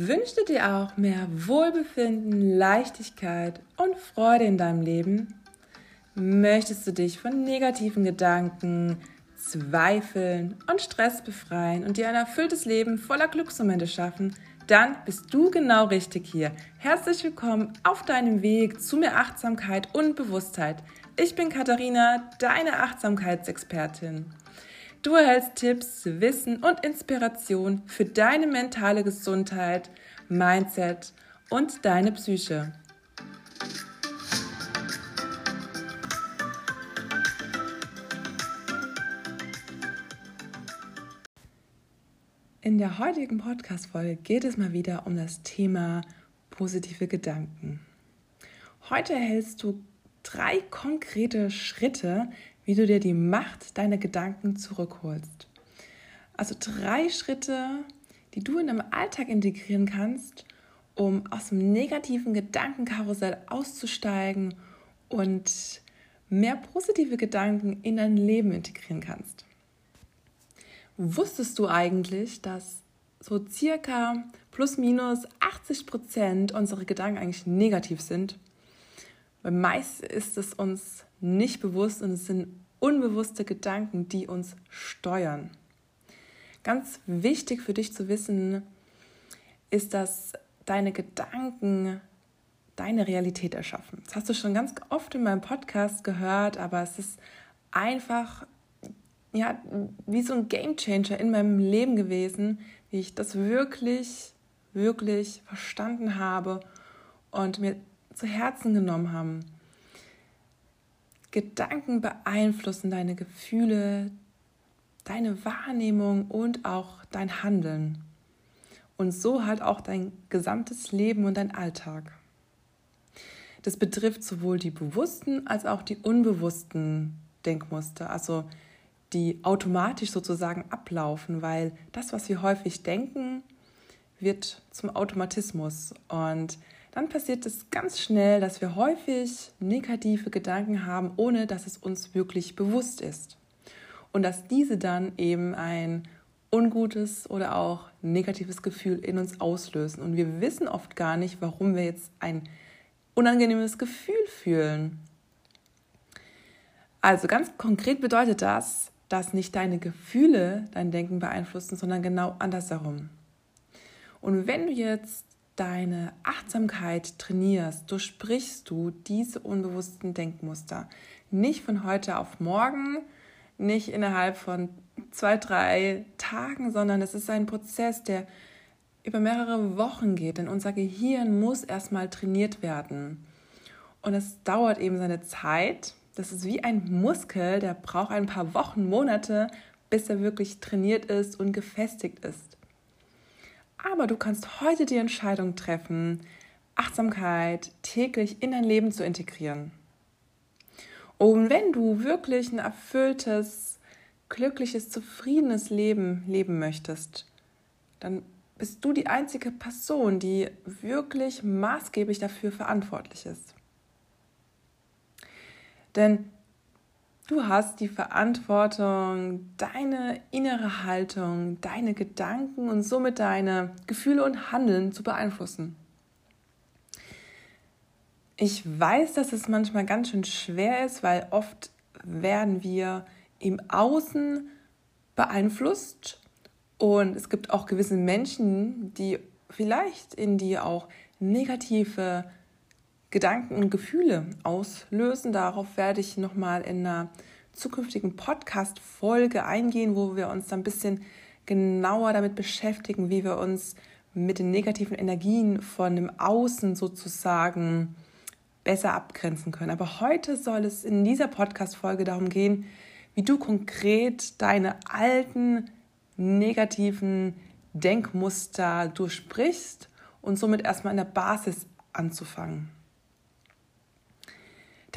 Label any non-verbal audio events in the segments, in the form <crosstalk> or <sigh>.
Wünschst du dir auch mehr Wohlbefinden, Leichtigkeit und Freude in deinem Leben? Möchtest du dich von negativen Gedanken, Zweifeln und Stress befreien und dir ein erfülltes Leben voller Glücksmomente schaffen? Dann bist du genau richtig hier. Herzlich willkommen auf deinem Weg zu mehr Achtsamkeit und Bewusstheit. Ich bin Katharina, deine Achtsamkeitsexpertin. Du erhältst Tipps, Wissen und Inspiration für deine mentale Gesundheit, Mindset und deine Psyche. In der heutigen Podcast-Folge geht es mal wieder um das Thema positive Gedanken. Heute erhältst du drei konkrete Schritte, wie du dir die Macht deiner Gedanken zurückholst. Also drei Schritte, die du in deinem Alltag integrieren kannst, um aus dem negativen Gedankenkarussell auszusteigen und mehr positive Gedanken in dein Leben integrieren kannst. Wusstest du eigentlich, dass so circa plus minus 80 Prozent unserer Gedanken eigentlich negativ sind? Weil meist ist es uns nicht bewusst und es sind unbewusste Gedanken, die uns steuern. Ganz wichtig für dich zu wissen ist, dass deine Gedanken deine Realität erschaffen. Das hast du schon ganz oft in meinem Podcast gehört, aber es ist einfach ja, wie so ein Game Changer in meinem Leben gewesen, wie ich das wirklich, wirklich verstanden habe und mir zu Herzen genommen haben. Gedanken beeinflussen deine Gefühle, deine Wahrnehmung und auch dein Handeln. Und so halt auch dein gesamtes Leben und dein Alltag. Das betrifft sowohl die bewussten als auch die unbewussten Denkmuster, also die automatisch sozusagen ablaufen, weil das, was wir häufig denken, wird zum Automatismus. Und dann passiert es ganz schnell, dass wir häufig negative Gedanken haben, ohne dass es uns wirklich bewusst ist. Und dass diese dann eben ein ungutes oder auch negatives Gefühl in uns auslösen. Und wir wissen oft gar nicht, warum wir jetzt ein unangenehmes Gefühl fühlen. Also ganz konkret bedeutet das, dass nicht deine Gefühle dein Denken beeinflussen, sondern genau andersherum. Und wenn du jetzt deine Achtsamkeit trainierst, durchbrichst du diese unbewussten Denkmuster. Nicht von heute auf morgen, nicht innerhalb von zwei, drei Tagen, sondern es ist ein Prozess, der über mehrere Wochen geht, denn unser Gehirn muss erstmal trainiert werden. Und es dauert eben seine Zeit. Das ist wie ein Muskel, der braucht ein paar Wochen, Monate, bis er wirklich trainiert ist und gefestigt ist. Aber du kannst heute die Entscheidung treffen, Achtsamkeit täglich in dein Leben zu integrieren. Und wenn du wirklich ein erfülltes, glückliches, zufriedenes Leben leben möchtest, dann bist du die einzige Person, die wirklich maßgeblich dafür verantwortlich ist. Denn Du hast die Verantwortung, deine innere Haltung, deine Gedanken und somit deine Gefühle und Handeln zu beeinflussen. Ich weiß, dass es manchmal ganz schön schwer ist, weil oft werden wir im Außen beeinflusst und es gibt auch gewisse Menschen, die vielleicht in dir auch negative Gedanken und Gefühle auslösen. Darauf werde ich nochmal in einer zukünftigen Podcast-Folge eingehen, wo wir uns dann ein bisschen genauer damit beschäftigen, wie wir uns mit den negativen Energien von dem Außen sozusagen besser abgrenzen können. Aber heute soll es in dieser Podcast-Folge darum gehen, wie du konkret deine alten negativen Denkmuster durchbrichst und somit erstmal an der Basis anzufangen.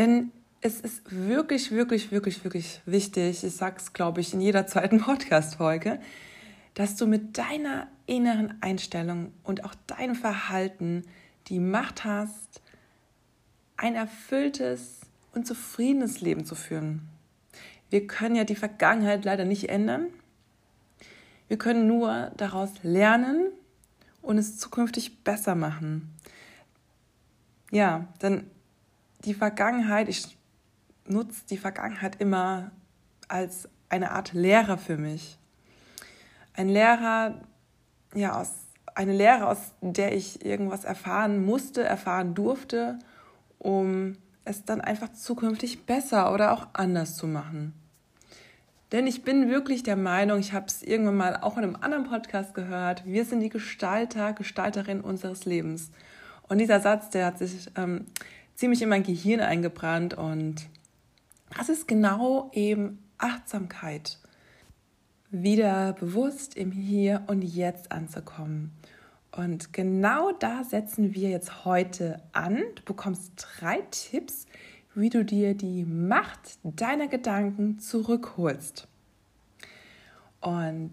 Denn es ist wirklich, wirklich, wirklich, wirklich wichtig, ich sage es, glaube ich, in jeder zweiten <laughs> Podcast-Folge, dass du mit deiner inneren Einstellung und auch deinem Verhalten die Macht hast, ein erfülltes und zufriedenes Leben zu führen. Wir können ja die Vergangenheit leider nicht ändern. Wir können nur daraus lernen und es zukünftig besser machen. Ja, denn die Vergangenheit, ich nutze die Vergangenheit immer als eine Art Lehrer für mich. Ein Lehrer, ja, aus, eine Lehre, aus der ich irgendwas erfahren musste, erfahren durfte, um es dann einfach zukünftig besser oder auch anders zu machen. Denn ich bin wirklich der Meinung, ich habe es irgendwann mal auch in einem anderen Podcast gehört, wir sind die Gestalter, Gestalterin unseres Lebens. Und dieser Satz, der hat sich ähm, ziemlich in mein Gehirn eingebrannt und das ist genau eben Achtsamkeit. Wieder bewusst im Hier und Jetzt anzukommen. Und genau da setzen wir jetzt heute an. Du bekommst drei Tipps, wie du dir die Macht deiner Gedanken zurückholst. Und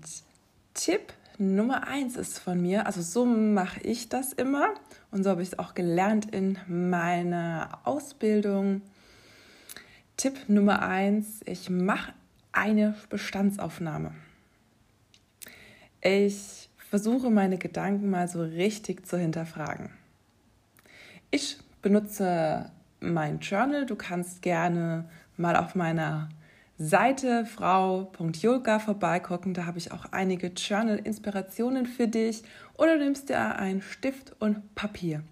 Tipp Nummer eins ist von mir, also so mache ich das immer und so habe ich es auch gelernt in meiner Ausbildung. Tipp Nummer eins, ich mache eine Bestandsaufnahme. Ich versuche meine Gedanken mal so richtig zu hinterfragen. Ich benutze mein Journal. Du kannst gerne mal auf meiner Seite frau.julka vorbeigucken. Da habe ich auch einige Journal-Inspirationen für dich. Oder du nimmst dir einen Stift und Papier.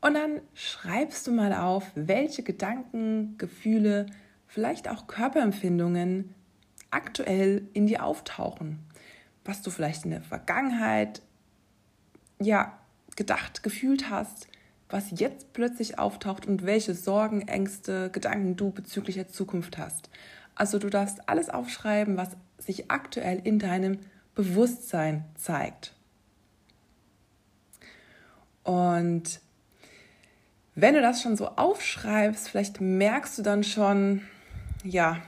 Und dann schreibst du mal auf, welche Gedanken, Gefühle, vielleicht auch Körperempfindungen aktuell in dir auftauchen. Was du vielleicht in der Vergangenheit ja gedacht, gefühlt hast, was jetzt plötzlich auftaucht und welche Sorgen, Ängste, Gedanken du bezüglich der Zukunft hast. Also du darfst alles aufschreiben, was sich aktuell in deinem Bewusstsein zeigt. Und wenn du das schon so aufschreibst, vielleicht merkst du dann schon, ja,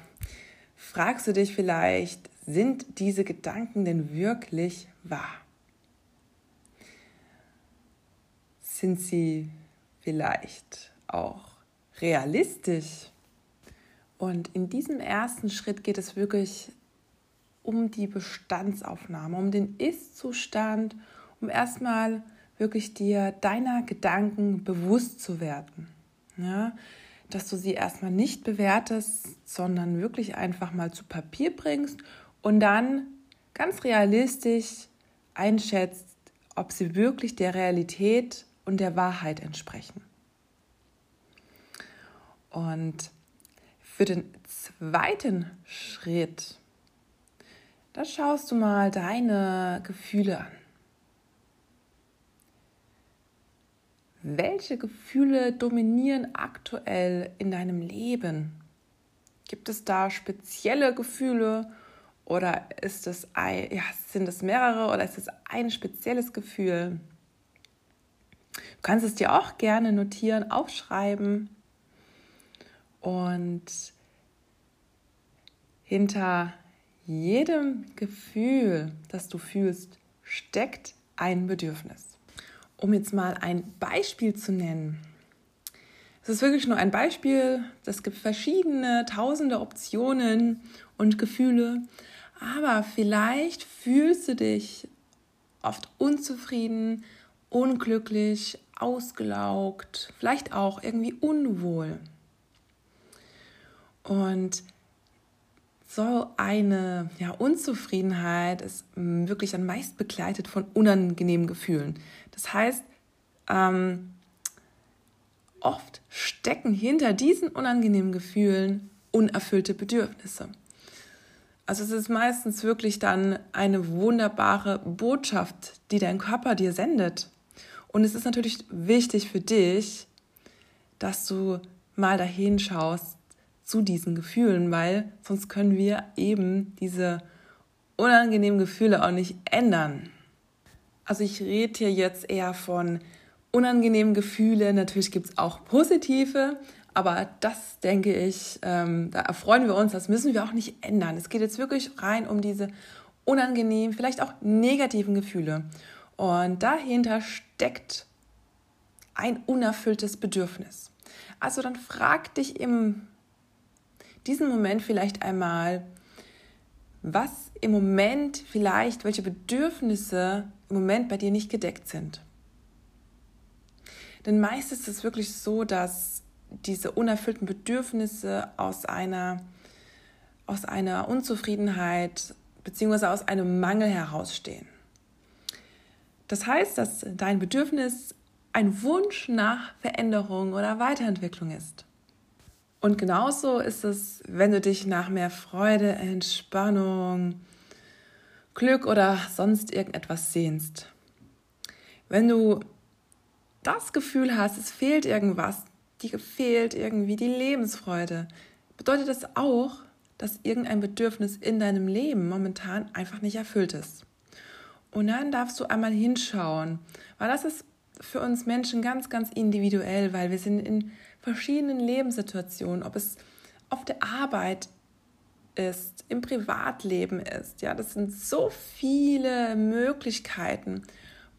fragst du dich vielleicht, sind diese Gedanken denn wirklich wahr? Sind sie vielleicht auch realistisch? Und in diesem ersten Schritt geht es wirklich um die Bestandsaufnahme, um den Ist-Zustand, um erstmal wirklich dir deiner Gedanken bewusst zu werden. Ja, dass du sie erstmal nicht bewertest, sondern wirklich einfach mal zu Papier bringst und dann ganz realistisch einschätzt, ob sie wirklich der Realität und der Wahrheit entsprechen. Und für den zweiten Schritt, da schaust du mal deine Gefühle an. Welche Gefühle dominieren aktuell in deinem Leben? Gibt es da spezielle Gefühle oder ist es ein, ja, sind es mehrere oder ist es ein spezielles Gefühl? Du kannst es dir auch gerne notieren, aufschreiben. Und hinter jedem Gefühl, das du fühlst, steckt ein Bedürfnis. Um jetzt mal ein Beispiel zu nennen. Es ist wirklich nur ein Beispiel. Es gibt verschiedene, tausende Optionen und Gefühle. Aber vielleicht fühlst du dich oft unzufrieden, unglücklich, ausgelaugt, vielleicht auch irgendwie unwohl. Und so eine ja, Unzufriedenheit ist mm, wirklich dann meist begleitet von unangenehmen Gefühlen. Das heißt, ähm, oft stecken hinter diesen unangenehmen Gefühlen unerfüllte Bedürfnisse. Also es ist meistens wirklich dann eine wunderbare Botschaft, die dein Körper dir sendet. Und es ist natürlich wichtig für dich, dass du mal dahin schaust zu diesen Gefühlen, weil sonst können wir eben diese unangenehmen Gefühle auch nicht ändern. Also ich rede hier jetzt eher von unangenehmen Gefühlen. Natürlich gibt es auch positive, aber das denke ich, ähm, da erfreuen wir uns, das müssen wir auch nicht ändern. Es geht jetzt wirklich rein um diese unangenehmen, vielleicht auch negativen Gefühle. Und dahinter steckt ein unerfülltes Bedürfnis. Also dann frag dich im diesem Moment vielleicht einmal, was im Moment vielleicht, welche Bedürfnisse im Moment bei dir nicht gedeckt sind. Denn meist ist es wirklich so, dass diese unerfüllten Bedürfnisse aus einer, aus einer Unzufriedenheit bzw. aus einem Mangel herausstehen. Das heißt, dass dein Bedürfnis ein Wunsch nach Veränderung oder Weiterentwicklung ist. Und genauso ist es, wenn du dich nach mehr Freude, Entspannung, Glück oder sonst irgendetwas sehnst. Wenn du das Gefühl hast, es fehlt irgendwas, dir fehlt irgendwie die Lebensfreude, bedeutet das auch, dass irgendein Bedürfnis in deinem Leben momentan einfach nicht erfüllt ist. Und dann darfst du einmal hinschauen, weil das ist für uns Menschen ganz, ganz individuell, weil wir sind in verschiedenen Lebenssituationen, ob es auf der Arbeit ist, im Privatleben ist. Ja, das sind so viele Möglichkeiten,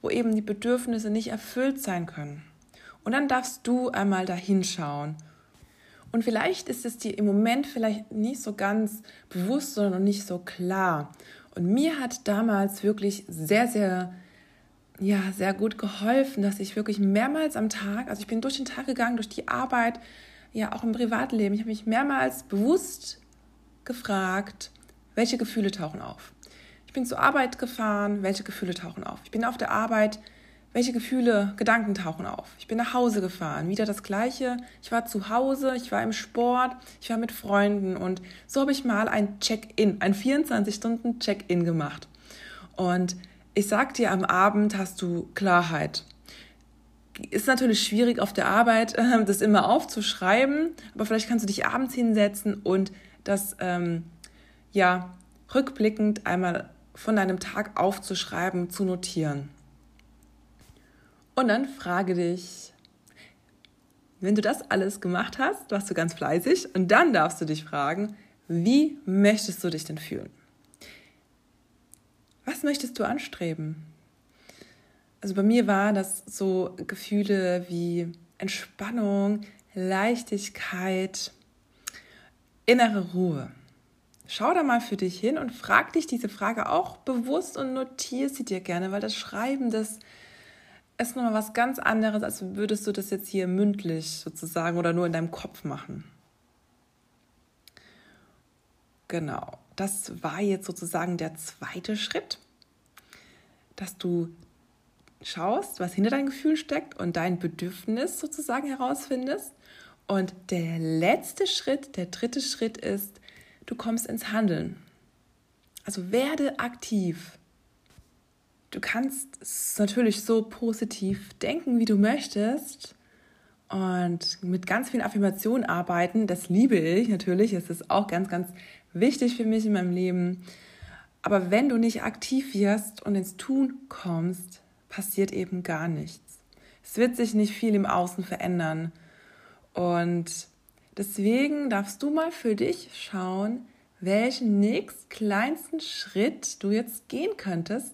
wo eben die Bedürfnisse nicht erfüllt sein können. Und dann darfst du einmal da hinschauen. Und vielleicht ist es dir im Moment vielleicht nicht so ganz bewusst, sondern nicht so klar. Und mir hat damals wirklich sehr, sehr, ja, sehr gut geholfen, dass ich wirklich mehrmals am Tag, also ich bin durch den Tag gegangen, durch die Arbeit, ja, auch im Privatleben, ich habe mich mehrmals bewusst gefragt, welche Gefühle tauchen auf. Ich bin zur Arbeit gefahren, welche Gefühle tauchen auf. Ich bin auf der Arbeit, welche Gefühle, Gedanken tauchen auf. Ich bin nach Hause gefahren, wieder das gleiche. Ich war zu Hause, ich war im Sport, ich war mit Freunden und so habe ich mal ein Check-in, ein 24-Stunden-Check-in gemacht. Und ich sag dir, am Abend hast du Klarheit. Ist natürlich schwierig auf der Arbeit, das immer aufzuschreiben, aber vielleicht kannst du dich abends hinsetzen und das ähm, ja rückblickend einmal von deinem Tag aufzuschreiben, zu notieren. Und dann frage dich, wenn du das alles gemacht hast, warst du ganz fleißig und dann darfst du dich fragen, wie möchtest du dich denn fühlen? Was möchtest du anstreben? Also bei mir war das so Gefühle wie Entspannung, Leichtigkeit, innere Ruhe. Schau da mal für dich hin und frag dich diese Frage auch bewusst und notiere sie dir gerne, weil das Schreiben, das ist nochmal was ganz anderes, als würdest du das jetzt hier mündlich sozusagen oder nur in deinem Kopf machen. Genau, das war jetzt sozusagen der zweite Schritt, dass du schaust, was hinter deinem Gefühl steckt und dein Bedürfnis sozusagen herausfindest. Und der letzte Schritt, der dritte Schritt ist, du kommst ins Handeln. Also werde aktiv. Du kannst natürlich so positiv denken, wie du möchtest und mit ganz vielen Affirmationen arbeiten. Das liebe ich natürlich. Es ist auch ganz, ganz wichtig für mich in meinem Leben. Aber wenn du nicht aktiv wirst und ins Tun kommst, passiert eben gar nichts. Es wird sich nicht viel im Außen verändern. Und deswegen darfst du mal für dich schauen, welchen nächst kleinsten Schritt du jetzt gehen könntest,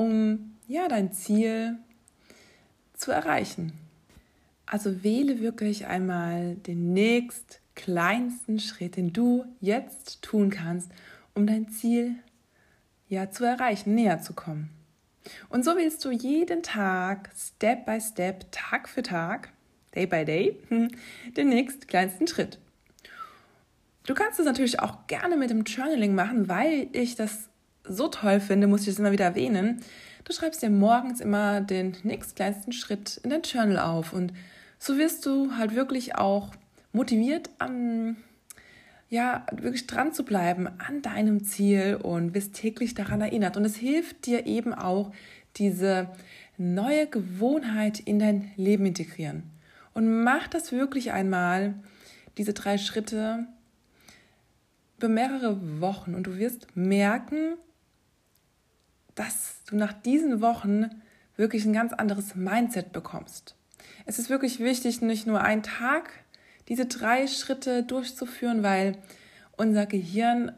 um ja dein Ziel zu erreichen. Also wähle wirklich einmal den nächst kleinsten Schritt, den du jetzt tun kannst, um dein Ziel ja zu erreichen, näher zu kommen. Und so willst du jeden Tag, Step by Step, Tag für Tag Day by Day, <laughs> den nächst kleinsten Schritt. Du kannst es natürlich auch gerne mit dem Journaling machen, weil ich das so toll finde, muss ich das immer wieder erwähnen. Du schreibst dir morgens immer den nächstkleinsten Schritt in dein Journal auf und so wirst du halt wirklich auch motiviert, am, ja, wirklich dran zu bleiben an deinem Ziel und wirst täglich daran erinnert. Und es hilft dir eben auch, diese neue Gewohnheit in dein Leben integrieren. Und mach das wirklich einmal, diese drei Schritte, über mehrere Wochen. Und du wirst merken, dass du nach diesen Wochen wirklich ein ganz anderes Mindset bekommst. Es ist wirklich wichtig, nicht nur einen Tag diese drei Schritte durchzuführen, weil unser Gehirn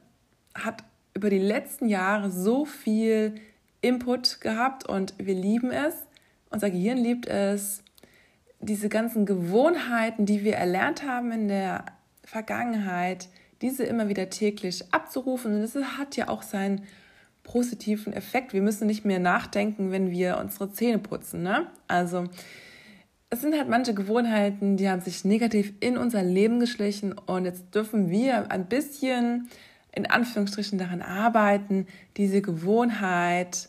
hat über die letzten Jahre so viel Input gehabt und wir lieben es. Unser Gehirn liebt es, diese ganzen Gewohnheiten, die wir erlernt haben in der Vergangenheit, diese immer wieder täglich abzurufen. Und es hat ja auch seinen positiven Effekt. Wir müssen nicht mehr nachdenken, wenn wir unsere Zähne putzen. Ne? Also es sind halt manche Gewohnheiten, die haben sich negativ in unser Leben geschlichen und jetzt dürfen wir ein bisschen in Anführungsstrichen daran arbeiten, diese Gewohnheit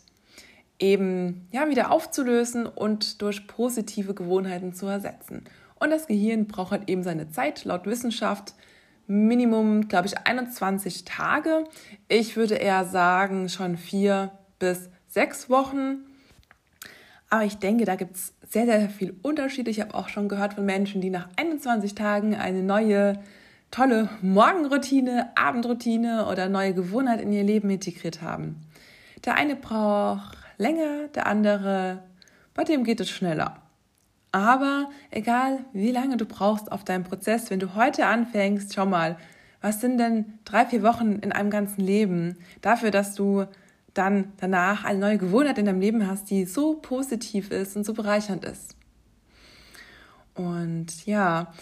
eben ja wieder aufzulösen und durch positive Gewohnheiten zu ersetzen. Und das Gehirn braucht halt eben seine Zeit, laut Wissenschaft Minimum, glaube ich, 21 Tage. Ich würde eher sagen, schon vier bis sechs Wochen. Aber ich denke, da gibt es sehr, sehr viel Unterschied. Ich habe auch schon gehört von Menschen, die nach 21 Tagen eine neue, tolle Morgenroutine, Abendroutine oder neue Gewohnheit in ihr Leben integriert haben. Der eine braucht länger, der andere, bei dem geht es schneller. Aber egal, wie lange du brauchst auf deinem Prozess, wenn du heute anfängst, schau mal, was sind denn drei, vier Wochen in einem ganzen Leben dafür, dass du dann danach eine neue Gewohnheit in deinem Leben hast, die so positiv ist und so bereichernd ist. Und ja,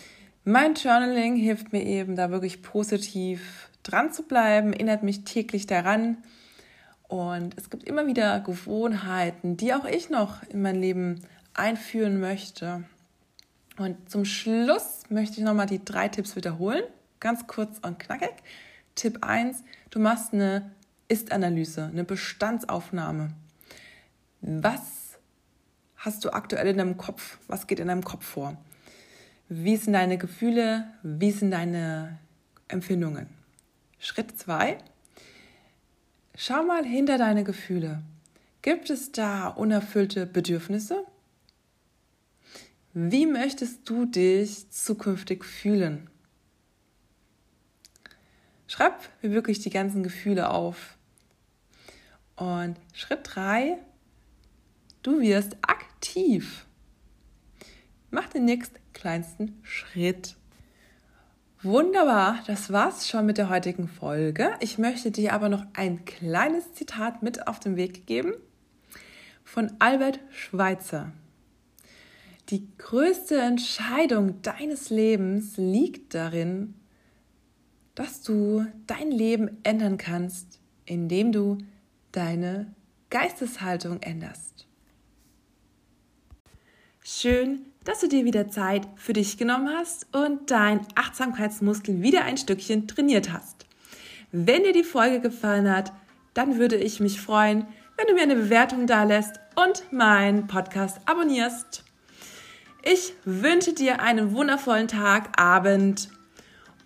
mein Journaling hilft mir eben da wirklich positiv dran zu bleiben, erinnert mich täglich daran. Und es gibt immer wieder Gewohnheiten, die auch ich noch in mein Leben einführen möchte. Und zum Schluss möchte ich nochmal die drei Tipps wiederholen, ganz kurz und knackig. Tipp 1, du machst eine Ist-Analyse, eine Bestandsaufnahme. Was hast du aktuell in deinem Kopf? Was geht in deinem Kopf vor? Wie sind deine Gefühle? Wie sind deine Empfindungen? Schritt 2, schau mal hinter deine Gefühle. Gibt es da unerfüllte Bedürfnisse? Wie möchtest du dich zukünftig fühlen? Schreib mir wirklich die ganzen Gefühle auf. Und Schritt 3, du wirst aktiv. Mach den nächsten kleinsten Schritt. Wunderbar, das war's schon mit der heutigen Folge. Ich möchte dir aber noch ein kleines Zitat mit auf den Weg geben von Albert Schweitzer. Die größte Entscheidung deines Lebens liegt darin, dass du dein Leben ändern kannst, indem du deine Geisteshaltung änderst. Schön, dass du dir wieder Zeit für dich genommen hast und dein Achtsamkeitsmuskel wieder ein Stückchen trainiert hast. Wenn dir die Folge gefallen hat, dann würde ich mich freuen, wenn du mir eine Bewertung da lässt und meinen Podcast abonnierst. Ich wünsche dir einen wundervollen Tag, Abend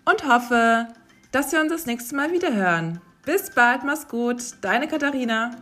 und hoffe, dass wir uns das nächste Mal wieder hören. Bis bald, mach's gut, deine Katharina.